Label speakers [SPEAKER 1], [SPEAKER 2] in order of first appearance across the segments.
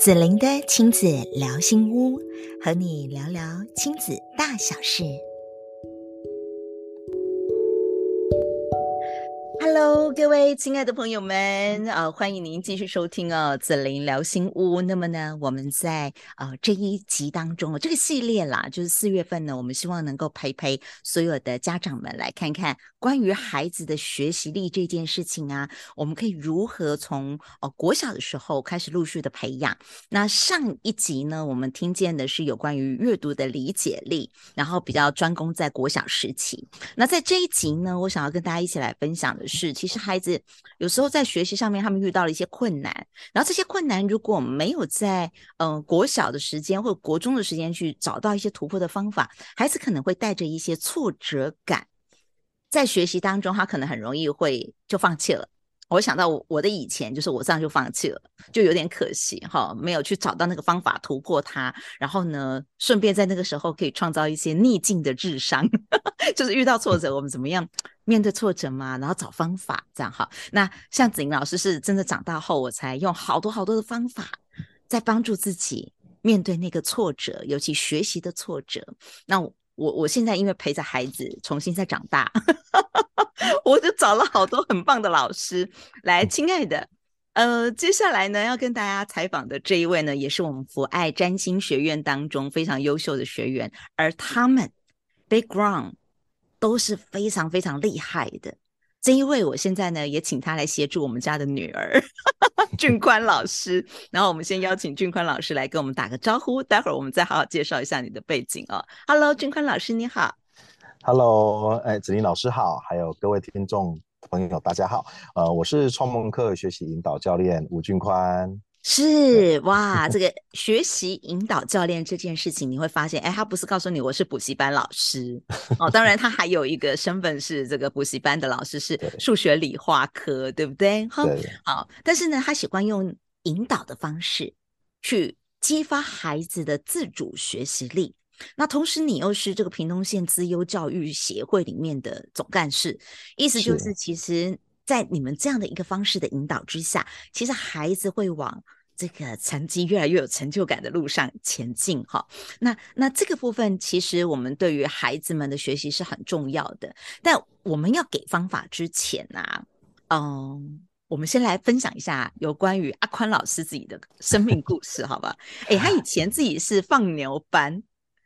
[SPEAKER 1] 子玲的亲子聊心屋，和你聊聊亲子大小事。Hello，各位亲爱的朋友们，呃，欢迎您继续收听哦，子玲聊心屋。那么呢，我们在呃这一集当中，这个系列啦，就是四月份呢，我们希望能够陪陪所有的家长们来看看关于孩子的学习力这件事情啊，我们可以如何从呃国小的时候开始陆续的培养。那上一集呢，我们听见的是有关于阅读的理解力，然后比较专攻在国小时期。那在这一集呢，我想要跟大家一起来分享的是。其实孩子有时候在学习上面，他们遇到了一些困难，然后这些困难如果没有在嗯、国小的时间或国中的时间去找到一些突破的方法，孩子可能会带着一些挫折感，在学习当中，他可能很容易会就放弃了。我想到我的以前，就是我这样就放弃了，就有点可惜哈，没有去找到那个方法突破它。然后呢，顺便在那个时候可以创造一些逆境的智商，就是遇到挫折，我们怎么样面对挫折嘛，然后找方法这样哈。那像子莹老师是真的长大后，我才用好多好多的方法，在帮助自己面对那个挫折，尤其学习的挫折。那我我现在因为陪着孩子重新再长大。我就找了好多很棒的老师来，亲爱的，呃，接下来呢要跟大家采访的这一位呢，也是我们福爱占星学院当中非常优秀的学员，而他们 background 都是非常非常厉害的。这一位，我现在呢也请他来协助我们家的女儿 俊宽老师，然后我们先邀请俊宽老师来跟我们打个招呼，待会儿我们再好好介绍一下你的背景哦。Hello，俊宽老师你好。
[SPEAKER 2] Hello，哎，子玲老师好，还有各位听众朋友，大家好。呃，我是创梦课学习引导教练吴俊宽。
[SPEAKER 1] 是哇，这个学习引导教练这件事情，你会发现，哎，他不是告诉你我是补习班老师 哦，当然他还有一个身份是这个补习班的老师，是数学理化科，对，不对？哈，好，但是呢，他喜欢用引导的方式去激发孩子的自主学习力。那同时，你又是这个屏东县资优教育协会里面的总干事，意思就是，其实，在你们这样的一个方式的引导之下，其实孩子会往这个成绩越来越有成就感的路上前进。哈，那那这个部分，其实我们对于孩子们的学习是很重要的。但我们要给方法之前啊，嗯，我们先来分享一下有关于阿宽老师自己的生命故事，好吧？哎，他以前自己是放牛班。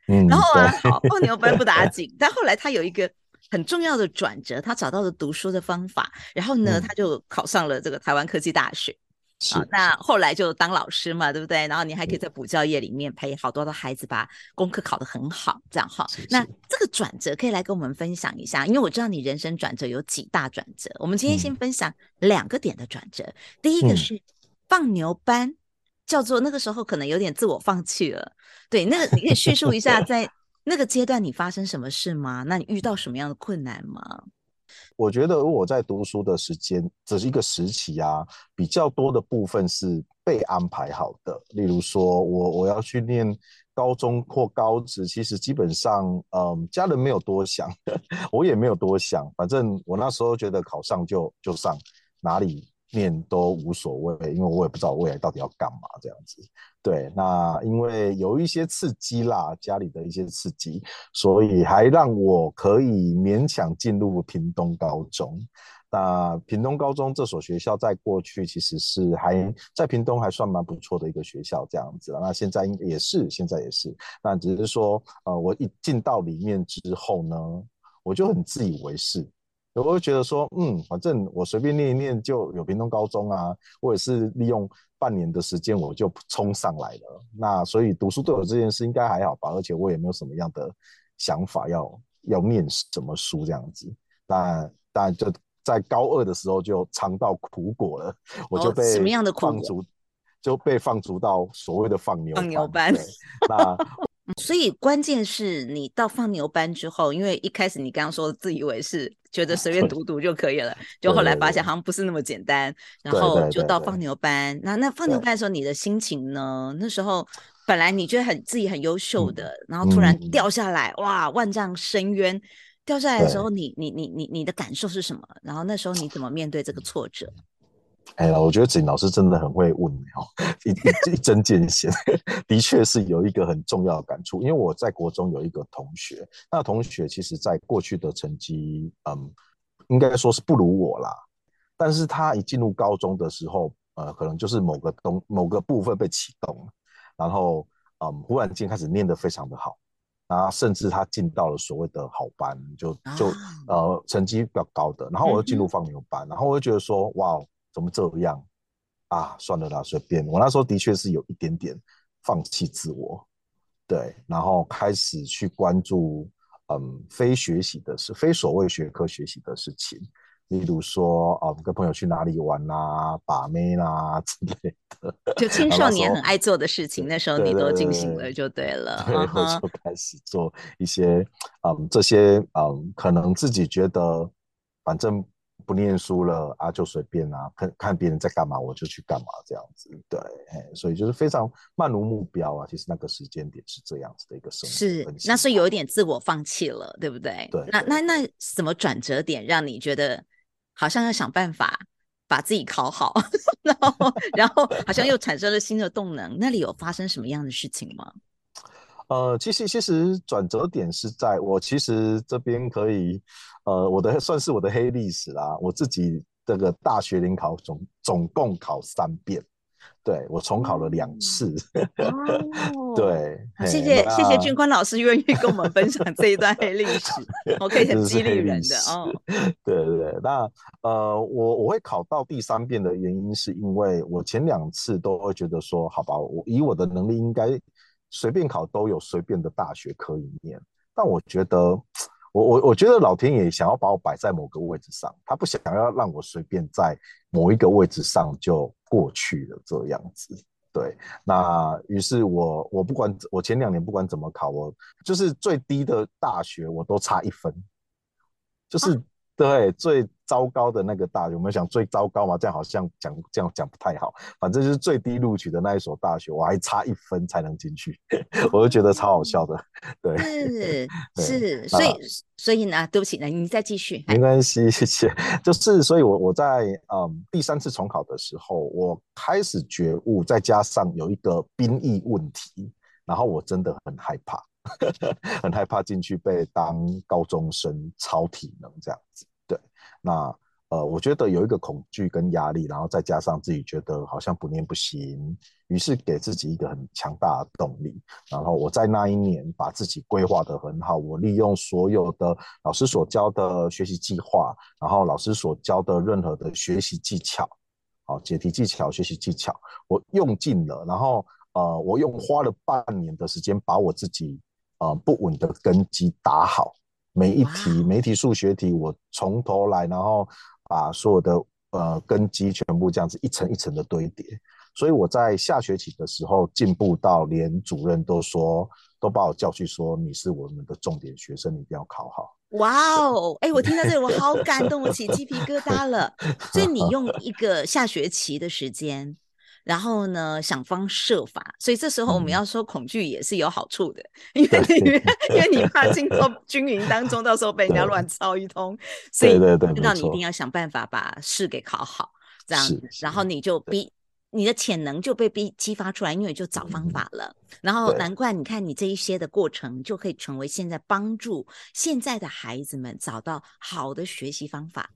[SPEAKER 1] 然后啊，好，放牛班不打紧，但后来他有一个很重要的转折，他找到了读书的方法，然后呢，他就考上了这个台湾科技大学。啊，那后来就当老师嘛，对不对？然后你还可以在补教业里面陪好多的孩子把功课考得很好，这样哈。那这个转折可以来跟我们分享一下，因为我知道你人生转折有几大转折。我们今天先分享两个点的转折，第一个是放牛班。叫做那个时候可能有点自我放弃了，对，那个你可以叙述一下 在那个阶段你发生什么事吗？那你遇到什么样的困难吗？
[SPEAKER 2] 我觉得我在读书的时间只是一个时期啊，比较多的部分是被安排好的。例如说我我要去念高中或高职，其实基本上嗯，家人没有多想，我也没有多想，反正我那时候觉得考上就就上哪里。念都无所谓，因为我也不知道未来到底要干嘛这样子。对，那因为有一些刺激啦，家里的一些刺激，所以还让我可以勉强进入屏东高中。那屏东高中这所学校在过去其实是还在屏东还算蛮不错的一个学校这样子。那现在应也是，现在也是。那只是说，呃，我一进到里面之后呢，我就很自以为是。我会觉得说，嗯，反正我随便念一念就有屏东高中啊，我也是利用半年的时间我就冲上来了。那所以读书对我这件事应该还好吧，而且我也没有什么样的想法要要念什么书这样子。那但就在高二的时候就尝到苦果了，我就被放逐，
[SPEAKER 1] 什么样的苦果？
[SPEAKER 2] 就被放逐到所谓的放牛
[SPEAKER 1] 放牛班。
[SPEAKER 2] 那。
[SPEAKER 1] 所以关键是你到放牛班之后，因为一开始你刚刚说自以为是，觉得随便读读就可以了，就后来发现好像不是那么简单，然后就到放牛班。那那放牛班的时候，你的心情呢？那时候本来你觉得很自己很优秀的，然后突然掉下来，哇，万丈深渊，掉下来的时候，你你你你你的感受是什么？然后那时候你怎么面对这个挫折？
[SPEAKER 2] 哎呀，我觉得子玲老师真的很会问哦，一一一针见血，的确是有一个很重要的感触。因为我在国中有一个同学，那同学其实在过去的成绩，嗯，应该说是不如我啦。但是他一进入高中的时候，呃，可能就是某个东某个部分被启动，然后嗯，忽然间开始念得非常的好。然后甚至他进到了所谓的好班，就就、啊、呃成绩比较高的，然后我又进入放牛班，嗯、然后我就觉得说，哇，怎么这样啊？算了啦，随便。我那时候的确是有一点点放弃自我，对，然后开始去关注嗯非学习的事，非所谓学科学习的事情。例如说，啊，跟朋友去哪里玩啊，把妹啦 之类的，
[SPEAKER 1] 就青少年很爱做的事情，那时候你都进行了，就对了。
[SPEAKER 2] 对，我就开始做一些，嗯，这些，嗯，可能自己觉得，反正不念书了啊，就随便啊，看看别人在干嘛，我就去干嘛，这样子。对，所以就是非常漫无目标啊。其实那个时间点是这样子的一个生活，
[SPEAKER 1] 是，那是有一点自我放弃了，对不对？
[SPEAKER 2] 对。
[SPEAKER 1] 那那那什么转折点让你觉得？好像要想办法把自己考好，然后然后好像又产生了新的动能。那里有发生什么样的事情吗？
[SPEAKER 2] 呃，其实其实转折点是在我其实这边可以，呃，我的 算是我的黑历史啦。我自己这个大学联考总总共考三遍。对，我重考了两次，哦、对，
[SPEAKER 1] 谢谢谢谢俊坤老师愿意跟我们分享这一段黑历史，我可以 很激励人的哦。
[SPEAKER 2] 对对对，那呃，我我会考到第三遍的原因，是因为我前两次都会觉得说，好吧，我以我的能力应该随便考都有随便的大学可以念，但我觉得我我我觉得老天爷想要把我摆在某个位置上，他不想要让我随便在某一个位置上就。过去了这样子，对，那于是我我不管我前两年不管怎么考，我就是最低的大学我都差一分，就是。啊对，最糟糕的那个大学，我们想最糟糕嘛？这样好像讲这样讲不太好。反正就是最低录取的那一所大学，我还差一分才能进去，我就觉得超好笑的。对，
[SPEAKER 1] 是 是，所以所以呢，对不起，呢你再继续。
[SPEAKER 2] 没关系，谢谢。就是，所以我我在嗯第三次重考的时候，我开始觉悟，再加上有一个兵役问题，然后我真的很害怕。很害怕进去被当高中生超体能这样子，对，那呃，我觉得有一个恐惧跟压力，然后再加上自己觉得好像不念不行，于是给自己一个很强大的动力，然后我在那一年把自己规划得很好，我利用所有的老师所教的学习计划，然后老师所教的任何的学习技巧，好，解题技巧、学习技巧，我用尽了，然后呃，我用花了半年的时间把我自己。呃，不稳的根基打好，每一题每一题数学题，我从头来，然后把所有的呃根基全部这样子一层一层的堆叠，所以我在下学期的时候进步到连主任都说，都把我叫去说，你是我们的重点学生，你一定要考好。
[SPEAKER 1] 哇哦，哎，我听到这里我好感动，我起鸡皮疙瘩了。所以你用一个下学期的时间。然后呢，想方设法，所以这时候我们要说恐惧也是有好处的，嗯、因为你因为你怕进到军营当中，到时候被人家乱 操一通，所以知道你一定要想办法把试给考好，这样，然后你就逼。你的潜能就被逼激发出来，因为就找方法了。嗯、然后难怪你看你这一些的过程，就可以成为现在帮助现在的孩子们找到好的学习方法。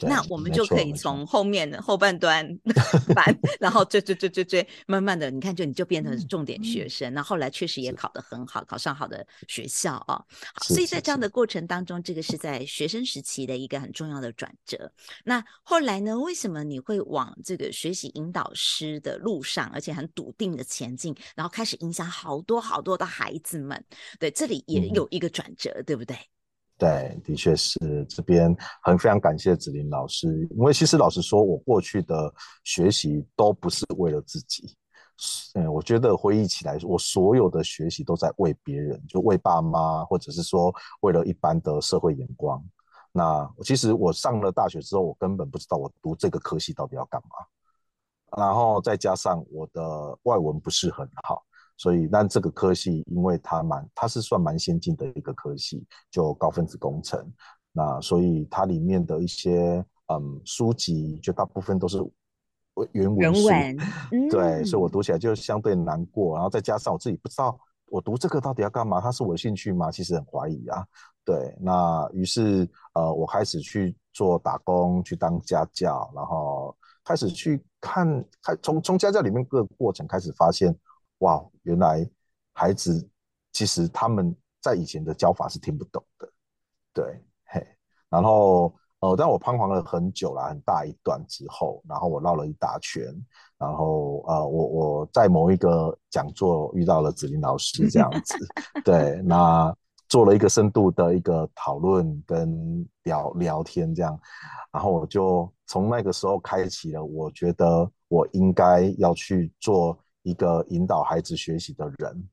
[SPEAKER 1] 那我们就可以从后面的后半段 班，然后追追追追追，慢慢的，你看就你就变成重点学生。那、嗯、后，后来确实也考得很好，考上好的学校啊、哦。好，所以在这样的过程当中，这个是在学生时期的一个很重要的转折。那后来呢？为什么你会往这个学习引导师？的路上，而且很笃定的前进，然后开始影响好多好多的孩子们。对，这里也有一个转折，嗯、对不对？
[SPEAKER 2] 对，的确是。这边很非常感谢子林老师，因为其实老实说，我过去的学习都不是为了自己。嗯，我觉得回忆起来，我所有的学习都在为别人，就为爸妈，或者是说为了一般的社会眼光。那其实我上了大学之后，我根本不知道我读这个科系到底要干嘛。然后再加上我的外文不是很好，所以但这个科系，因为它蛮，它是算蛮先进的一个科系，就高分子工程。那所以它里面的一些嗯书籍，就大部分都是原文书，
[SPEAKER 1] 原文嗯、
[SPEAKER 2] 对，所以我读起来就相对难过。然后再加上我自己不知道我读这个到底要干嘛，它是我的兴趣吗？其实很怀疑啊。对，那于是呃，我开始去做打工，去当家教，然后开始去看，开从从家教里面各个过程开始发现，哇，原来孩子其实他们在以前的教法是听不懂的。对，嘿，然后。呃，但我彷徨了很久啦，很大一段之后，然后我绕了一大圈，然后呃，我我在某一个讲座遇到了子林老师，这样子，对，那做了一个深度的一个讨论跟聊聊天，这样，然后我就从那个时候开启了，我觉得我应该要去做一个引导孩子学习的人，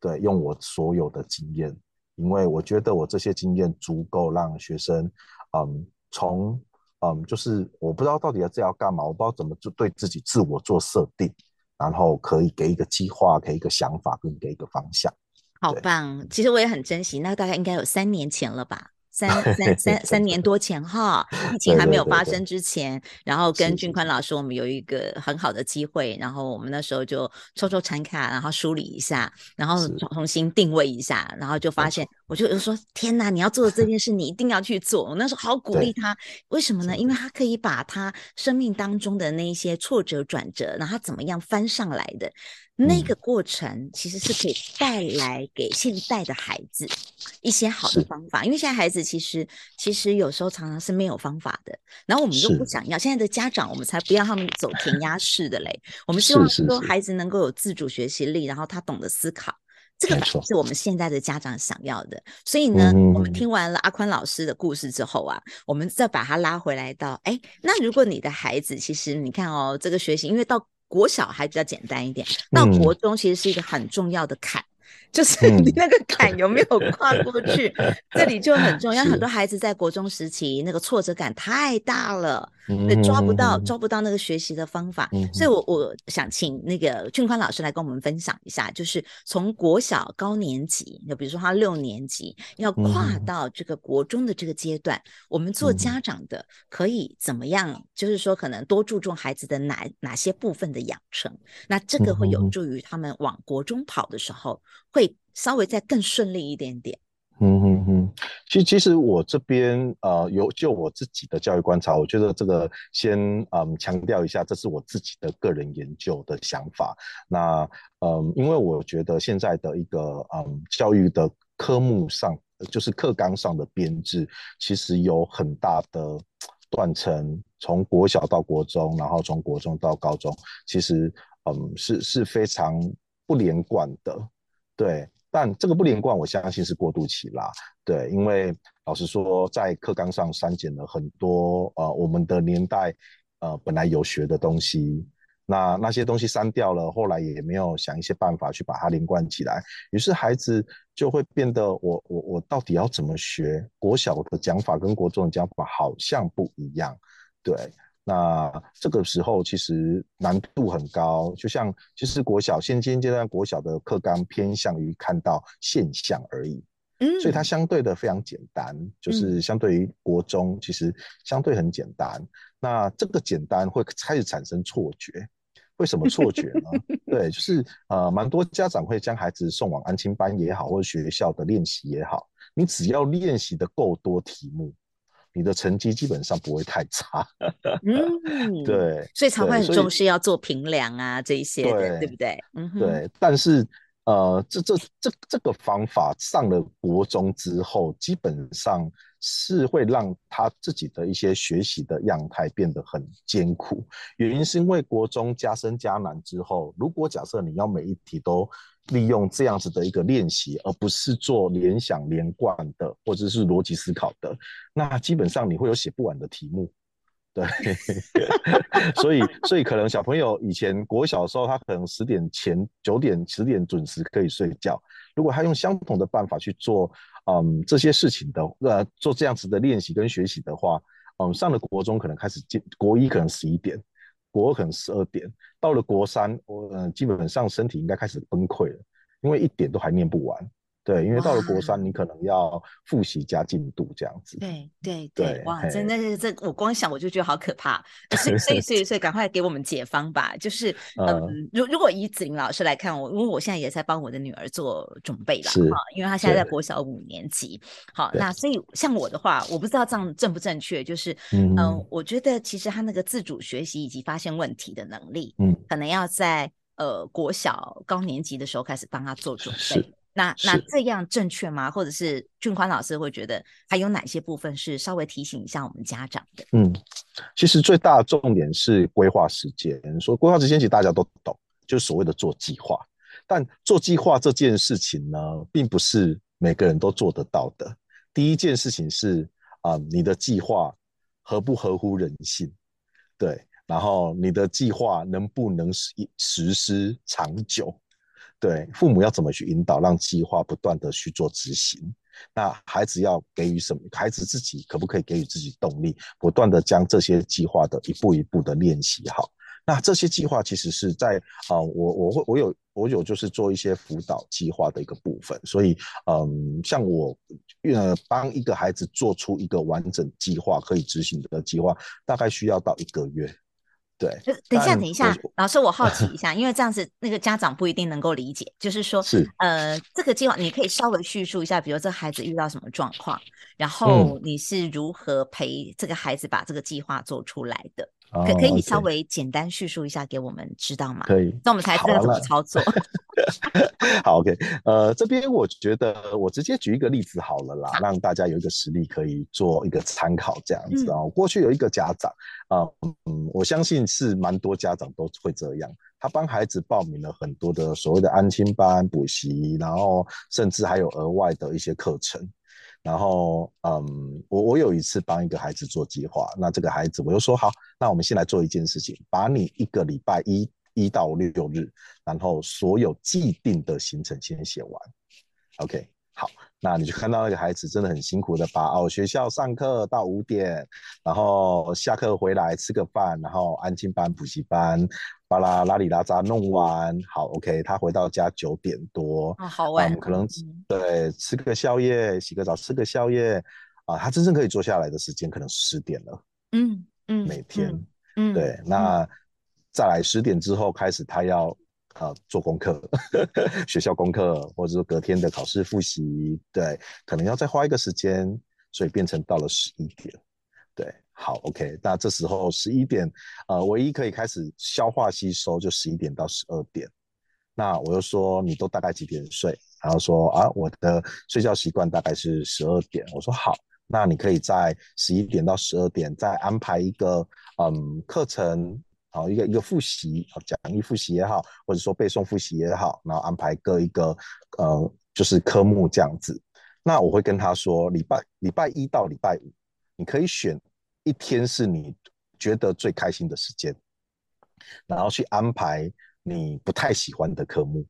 [SPEAKER 2] 对，用我所有的经验，因为我觉得我这些经验足够让学生，嗯。从嗯，就是我不知道到底要这样干嘛，我不知道怎么就对自己自我做设定，然后可以给一个计划，给一个想法，跟给一个方向。
[SPEAKER 1] 好棒！其实我也很珍惜，那大概应该有三年前了吧。三 三三三年多前哈，疫情还没有发生之前，然后跟俊宽老师，我们有一个很好的机会，然后我们那时候就抽抽产卡，然后梳理一下，然后重新定位一下，然后就发现，我就说天哪，你要做的这件事，你一定要去做。我那时候好鼓励他，为什么呢？因为他可以把他生命当中的那一些挫折转折，然后他怎么样翻上来的。那个过程其实是可以带来给现代的孩子一些好的方法，因为现在孩子其实其实有时候常常是没有方法的，然后我们又不想要现在的家长，我们才不要他们走填鸭式的嘞，我们希望说孩子能够有自主学习力，然后他懂得思考，这个是我们现在的家长想要的。所以呢，我们听完了阿宽老师的故事之后啊，我们再把他拉回来到，哎，那如果你的孩子其实你看哦，这个学习，因为到国小还比较简单一点，到国中其实是一个很重要的坎，嗯、就是你那个坎有没有跨过去，嗯、这里就很重要。很多孩子在国中时期那个挫折感太大了，对，抓不到抓不到那个学习的方法。嗯、所以我我想请那个俊宽老师来跟我们分享一下，就是从国小高年级，就比如说他六年级要跨到这个国中的这个阶段，嗯、我们做家长的可以怎么样？就是说可能多注重孩子的哪哪些部分的。养成，那这个会有助于他们往国中跑的时候，会稍微再更顺利一点点。
[SPEAKER 2] 嗯哼哼，其实其实我这边呃，有就我自己的教育观察，我觉得这个先嗯强调一下，这是我自己的个人研究的想法。那嗯，因为我觉得现在的一个嗯教育的科目上，就是课纲上的编制，其实有很大的。断层从国小到国中，然后从国中到高中，其实嗯是是非常不连贯的，对。但这个不连贯，我相信是过渡期啦，对。因为老实说，在课纲上删减了很多呃我们的年代呃本来有学的东西。那那些东西删掉了，后来也没有想一些办法去把它连贯起来，于是孩子就会变得我我我到底要怎么学？国小的讲法跟国中的讲法好像不一样，对。那这个时候其实难度很高，就像其实国小现阶段国小的课纲偏向于看到现象而已。嗯所以它相对的非常简单，就是相对于国中，其实相对很简单。嗯、那这个简单会开始产生错觉，为什么错觉呢？对，就是呃，蛮多家长会将孩子送往安亲班也好，或者学校的练习也好，你只要练习的够多题目，你的成绩基本上不会太差。嗯，对，
[SPEAKER 1] 所以才会很重视要做评量啊这一些的，对，对不对？嗯，
[SPEAKER 2] 对，但是。呃，这这这这个方法上了国中之后，基本上是会让他自己的一些学习的样态变得很艰苦。原因是因为国中加深加难之后，如果假设你要每一题都利用这样子的一个练习，而不是做联想连贯的或者是逻辑思考的，那基本上你会有写不完的题目。对，所以所以可能小朋友以前国小的时候，他可能十点前九点十点准时可以睡觉。如果他用相同的办法去做，嗯，这些事情的，呃，做这样子的练习跟学习的话，嗯，上了国中可能开始进国一可能十一点，国二可能十二点，到了国三，我嗯基本上身体应该开始崩溃了，因为一点都还念不完。对，因为到了国三，你可能要复习加进度这样子。
[SPEAKER 1] 对对对，对，哇，真的是这，我光想我就觉得好可怕。所以所以所以所以，赶快给我们解方吧。就是嗯，如如果以子玲老师来看我，因为我现在也在帮我的女儿做准备了哈，因为她现在在国小五年级。好，那所以像我的话，我不知道这样正不正确。就是嗯，嗯，我觉得其实她那个自主学习以及发现问题的能力，嗯，可能要在呃国小高年级的时候开始帮她做准备。那那这样正确吗？或者是俊宽老师会觉得还有哪些部分是稍微提醒一下我们家长的？
[SPEAKER 2] 嗯，其实最大的重点是规划时间。说规划时间，其实大家都懂，就是所谓的做计划。但做计划这件事情呢，并不是每个人都做得到的。第一件事情是啊、呃，你的计划合不合乎人性？对，然后你的计划能不能实实施长久？对，父母要怎么去引导，让计划不断的去做执行？那孩子要给予什么？孩子自己可不可以给予自己动力，不断的将这些计划的一步一步的练习好？那这些计划其实是在啊、我我会我有我有就是做一些辅导计划的一个部分，所以嗯，像我呃帮一个孩子做出一个完整计划可以执行的计划，大概需要到一个月。对，
[SPEAKER 1] 等一下，等一下，老师，我好奇 一下，因为这样子那个家长不一定能够理解，就是说，是呃，这个计划你可以稍微叙述一下，比如这孩子遇到什么状况，然后你是如何陪这个孩子把这个计划做出来的。可可以稍微简单叙述一下给我们知道吗？
[SPEAKER 2] 可以，
[SPEAKER 1] 那我们才知道怎么操作。
[SPEAKER 2] 好，OK，呃，这边我觉得我直接举一个例子好了啦，让大家有一个实例可以做一个参考，这样子啊、嗯。过去有一个家长啊、呃，嗯，我相信是蛮多家长都会这样，他帮孩子报名了很多的所谓的安亲班补习，然后甚至还有额外的一些课程。然后，嗯，我我有一次帮一个孩子做计划，那这个孩子我就说好，那我们先来做一件事情，把你一个礼拜一一到六日，然后所有既定的行程先写完，OK，那你就看到那个孩子真的很辛苦的把哦学校上课到五点，然后下课回来吃个饭，然后安静班补习班。巴拉拉里拉扎弄完，好，OK，他回到家九点多，
[SPEAKER 1] 哦、好晚，
[SPEAKER 2] 嗯，可能对吃个宵夜，洗个澡，吃个宵夜，啊，他真正可以坐下来的时间可能十点了，
[SPEAKER 1] 嗯嗯，
[SPEAKER 2] 每天，嗯，对，嗯、那再来十点之后开始，他要啊做功课，学校功课，或者说隔天的考试复习，对，可能要再花一个时间，所以变成到了十一点，对。好，OK，那这时候十一点，呃，唯一可以开始消化吸收就十一点到十二点。那我又说你都大概几点睡？然后说啊，我的睡觉习惯大概是十二点。我说好，那你可以在十一点到十二点再安排一个嗯课程，好，一个一个复习，讲义复习也好，或者说背诵复习也好，然后安排各一个呃就是科目这样子。那我会跟他说，礼拜礼拜一到礼拜五，你可以选。一天是你觉得最开心的时间，然后去安排你不太喜欢的科目，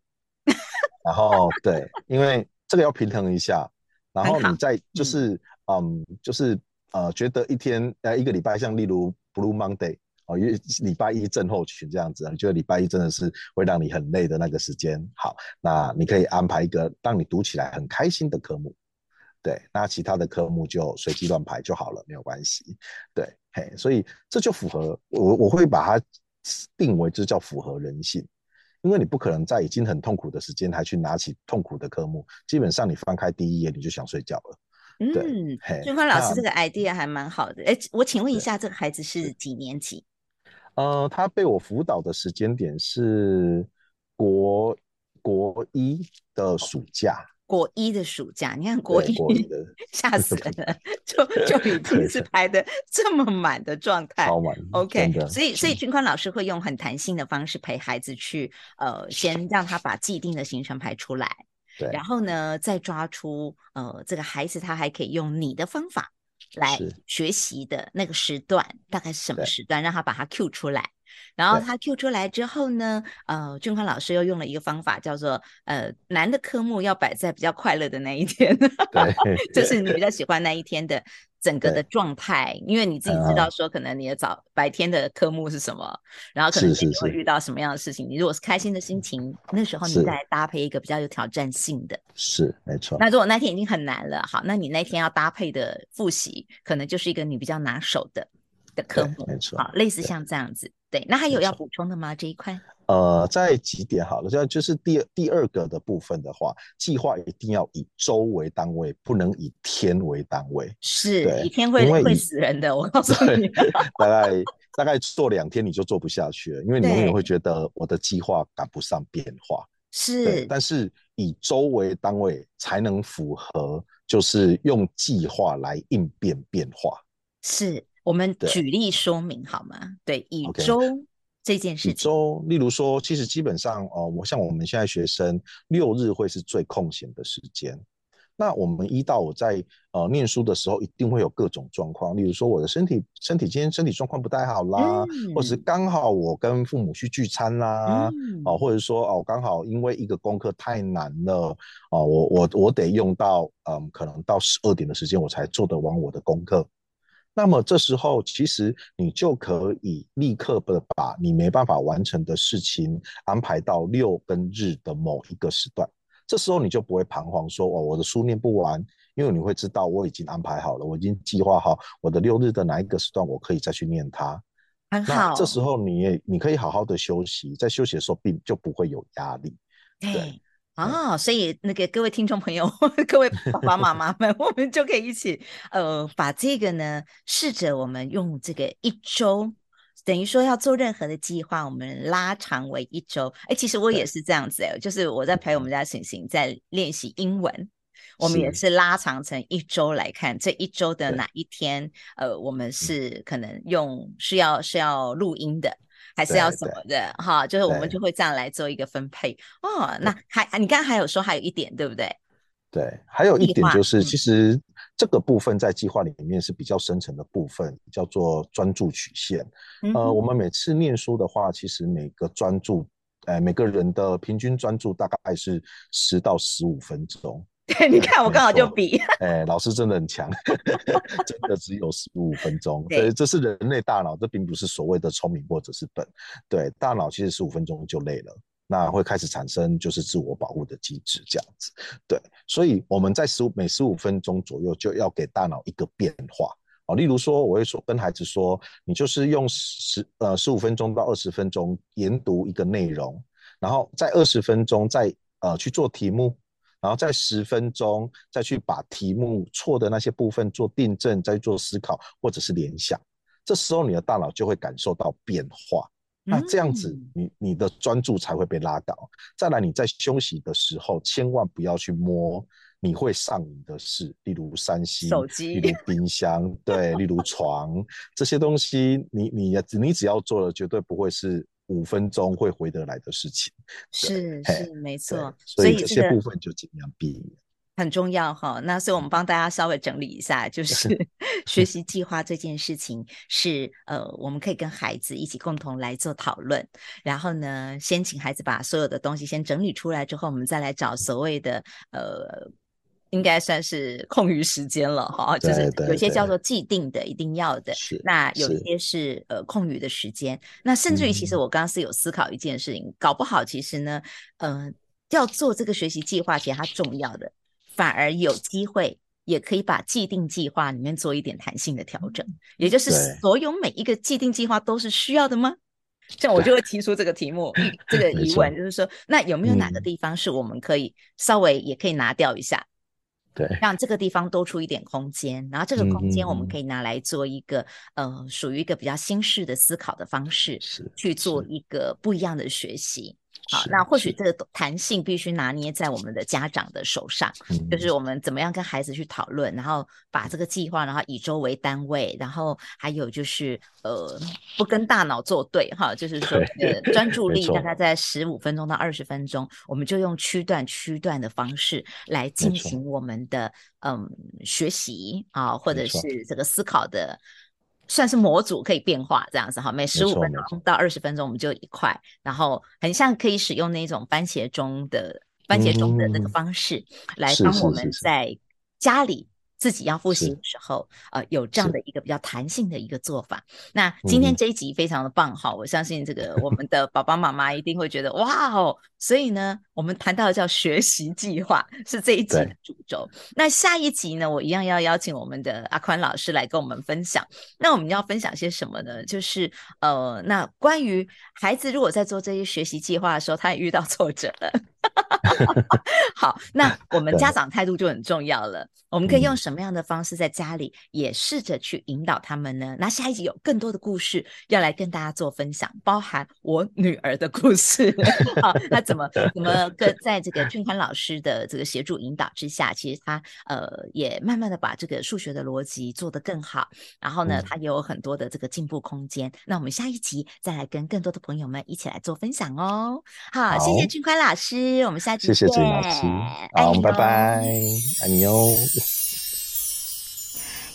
[SPEAKER 2] 然后对，因为这个要平衡一下，然后你再就是嗯，嗯，就是呃，觉得一天呃一个礼拜，像例如 Blue Monday 哦，因为礼拜一症候群这样子，你觉得礼拜一真的是会让你很累的那个时间，好，那你可以安排一个让你读起来很开心的科目。对，那其他的科目就随机乱排就好了，没有关系。对，嘿，所以这就符合我，我会把它定为这叫符合人性，因为你不可能在已经很痛苦的时间还去拿起痛苦的科目，基本上你翻开第一页你就想睡觉了。嗯，
[SPEAKER 1] 俊宽老师这个 idea 还蛮好的。哎，我请问一下，这个孩子是几年级？
[SPEAKER 2] 呃，他被我辅导的时间点是国国一的暑假。
[SPEAKER 1] 国一的暑假，你看国一吓 死人了，就就已经是排的这么满的状态，
[SPEAKER 2] 超满。
[SPEAKER 1] OK，所以所以俊宽老师会用很弹性的方式陪孩子去，呃，先让他把既定的行程排出来，对，然后呢，再抓出呃这个孩子他还可以用你的方法来学习的那个时段，大概是什么时段，让他把它 Q 出来。然后他 Q 出来之后呢，呃，俊宽老师又用了一个方法，叫做呃难的科目要摆在比较快乐的那一天，对，就是你比较喜欢那一天的整个的状态，因为你自己知道说，可能你的早白天的科目是什么，然后可能你会遇到什么样的事情。你如果是开心的心情，那时候你再来搭配一个比较有挑战性的，
[SPEAKER 2] 是没错。
[SPEAKER 1] 那如果那天已经很难了，好，那你那天要搭配的复习，可能就是一个你比较拿手的的科目，
[SPEAKER 2] 没错。
[SPEAKER 1] 好，类似像这样子，对。那还有要补充的吗？这一块？
[SPEAKER 2] 呃，在几点好了，现在就是第二第二个的部分的话，计划一定要以周为单位，不能以天为单位。
[SPEAKER 1] 是，以天会会死人的，我告 诉你。
[SPEAKER 2] 大概大概做两天你就做不下去了，因为你永远会觉得我的计划赶不上变化。
[SPEAKER 1] 是，
[SPEAKER 2] 但是以周为单位才能符合，就是用计划来应变变化。
[SPEAKER 1] 是，我们举例说明好吗？对，以周。这件事情，
[SPEAKER 2] 周，例如说，其实基本上，哦，我像我们现在学生，六日会是最空闲的时间。那我们一到我在呃念书的时候，一定会有各种状况，例如说我的身体身体今天身体状况不太好啦，嗯、或者是刚好我跟父母去聚餐啦，嗯、啊，或者说哦刚好因为一个功课太难了，啊，我我我得用到嗯可能到十二点的时间我才做得完我的功课。那么这时候，其实你就可以立刻的把你没办法完成的事情安排到六跟日的某一个时段。这时候你就不会彷徨说，哦，我的书念不完，因为你会知道我已经安排好了，我已经计划好我的六日的哪一个时段我可以再去念它。
[SPEAKER 1] 很好。
[SPEAKER 2] 那这时候你也你可以好好的休息，在休息的时候并就不会有压力。对。
[SPEAKER 1] 哦，所以那个各位听众朋友，各位爸爸妈妈们，我们就可以一起呃，把这个呢，试着我们用这个一周，等于说要做任何的计划，我们拉长为一周。哎，其实我也是这样子哎，就是我在陪我们家醒醒在练习英文，我们也是。拉长成一周来看，这一周的哪一天，呃，我们是可能用是要是要录音的。还是要什么的哈，就是我们就会这样来做一个分配哦。那还你刚刚还有说还有一点对不对？
[SPEAKER 2] 对，还有一点就是，其实这个部分在计划里面是比较深层的部分，叫做专注曲线。嗯、呃，我们每次念书的话，其实每个专注，呃，每个人的平均专注大概是十到十五分钟。
[SPEAKER 1] 对，你看我刚好就比，
[SPEAKER 2] 哎，老师真的很强，真的只有十五分钟。对，这是人类大脑，这并不是所谓的聪明或者是笨。对，大脑其实十五分钟就累了，那会开始产生就是自我保护的机制这样子。对，所以我们在十五每十五分钟左右就要给大脑一个变化。哦，例如说，我会说跟孩子说，你就是用十呃十五分钟到二十分钟研读一个内容，然后在二十分钟再呃去做题目。然后在十分钟再去把题目错的那些部分做订正，再做思考或者是联想，这时候你的大脑就会感受到变化。那这样子你，你你的专注才会被拉高。再来，你在休息的时候，千万不要去摸你会上瘾的事，例如三星、
[SPEAKER 1] 手机、
[SPEAKER 2] 例如冰箱，对，例如床这些东西你，你你你只要做了绝对不会是。五分钟会回得来的事情，
[SPEAKER 1] 是是没错，
[SPEAKER 2] 所以这些部分就尽量避免，
[SPEAKER 1] 很重要哈。那所以我们帮大家稍微整理一下，就 是 学习计划这件事情是呃，我们可以跟孩子一起共同来做讨论，然后呢，先请孩子把所有的东西先整理出来之后，我们再来找所谓的呃。应该算是空余时间了哈，就是有些叫做既定的，一定要的。是，那有一些是呃空余的时间。那甚至于，其实我刚刚是有思考一件事情，嗯、搞不好其实呢，嗯、呃，要做这个学习计划，其实它重要的，反而有机会也可以把既定计划里面做一点弹性的调整。也就是所有每一个既定计划都是需要的吗？这样我就会提出这个题目，这个疑问，就是说，那有没有哪个地方是我们可以稍微也可以拿掉一下？
[SPEAKER 2] 对，
[SPEAKER 1] 让这个地方多出一点空间，然后这个空间我们可以拿来做一个，嗯、呃，属于一个比较新式的思考的方式，是去做一个不一样的学习。好，那或许这个弹性必须拿捏在我们的家长的手上，就是我们怎么样跟孩子去讨论，然后把这个计划，然后以周为单位，然后还有就是呃，不跟大脑作对哈，就是说呃，专注 力大概在十五分钟到二十分钟，我们就用区段区段的方式来进行我们的嗯学习啊，或者是这个思考的。算是模组可以变化这样子哈，每十五分钟到二十分钟我们就一块，然后很像可以使用那种番茄钟的番茄钟的那个方式来帮我们在家里自己要复习的时候，呃，有这样的一个比较弹性的一个做法。那今天这一集非常的棒哈，我相信这个我们的爸爸妈妈一定会觉得哇哦。所以呢，我们谈到的叫学习计划是这一集的主轴。那下一集呢，我一样要邀请我们的阿宽老师来跟我们分享。那我们要分享些什么呢？就是呃，那关于孩子如果在做这些学习计划的时候，他也遇到挫折了。好，那我们家长态度就很重要了。我们可以用什么样的方式在家里也试着去引导他们呢？那下一集有更多的故事要来跟大家做分享，包含我女儿的故事。好，那怎么 怎么跟在这个俊宽老师的这个协助引导之下，其实他呃也慢慢的把这个数学的逻辑做得更好。然后呢，他也有很多的这个进步空间。那我们下一集再来跟更多的朋友们一起来做分享哦。好，好谢谢俊宽老师。我们下期见。谢谢老师，
[SPEAKER 2] 好，拜拜，爱你哦。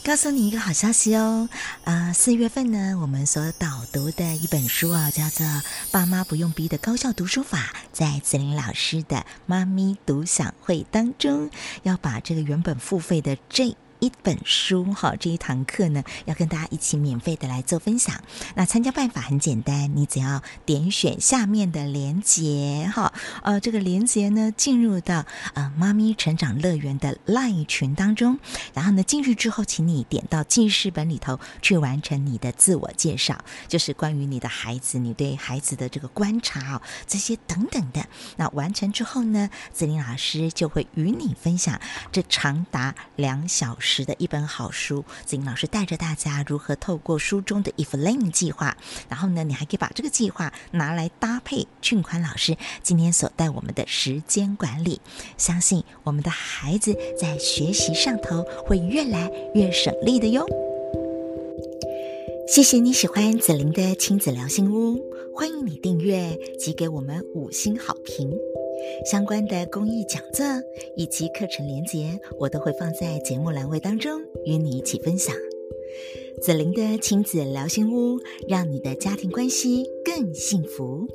[SPEAKER 1] 告诉你一个好消息哦，啊、呃，四月份呢，我们所导读的一本书啊，叫做《爸妈不用逼的高效读书法》，在子林老师的妈咪读享会当中，要把这个原本付费的这。一本书哈，这一堂课呢，要跟大家一起免费的来做分享。那参加办法很简单，你只要点选下面的连结哈，呃，这个连结呢，进入到呃妈咪成长乐园的 LINE 群当中，然后呢，进去之后，请你点到记事本里头去完成你的自我介绍，就是关于你的孩子，你对孩子的这个观察哦，这些等等的。那完成之后呢，子玲老师就会与你分享这长达两小时。时的一本好书，子玲老师带着大家如何透过书中的 If Lane 计划，然后呢，你还可以把这个计划拿来搭配俊宽老师今天所带我们的时间管理，相信我们的孩子在学习上头会越来越省力的哟。谢谢你喜欢子琳的亲子聊心屋，欢迎你订阅及给我们五星好评。相关的公益讲座以及课程连接，我都会放在节目栏位当中与你一起分享。子玲的亲子聊心屋，让你的家庭关系更幸福。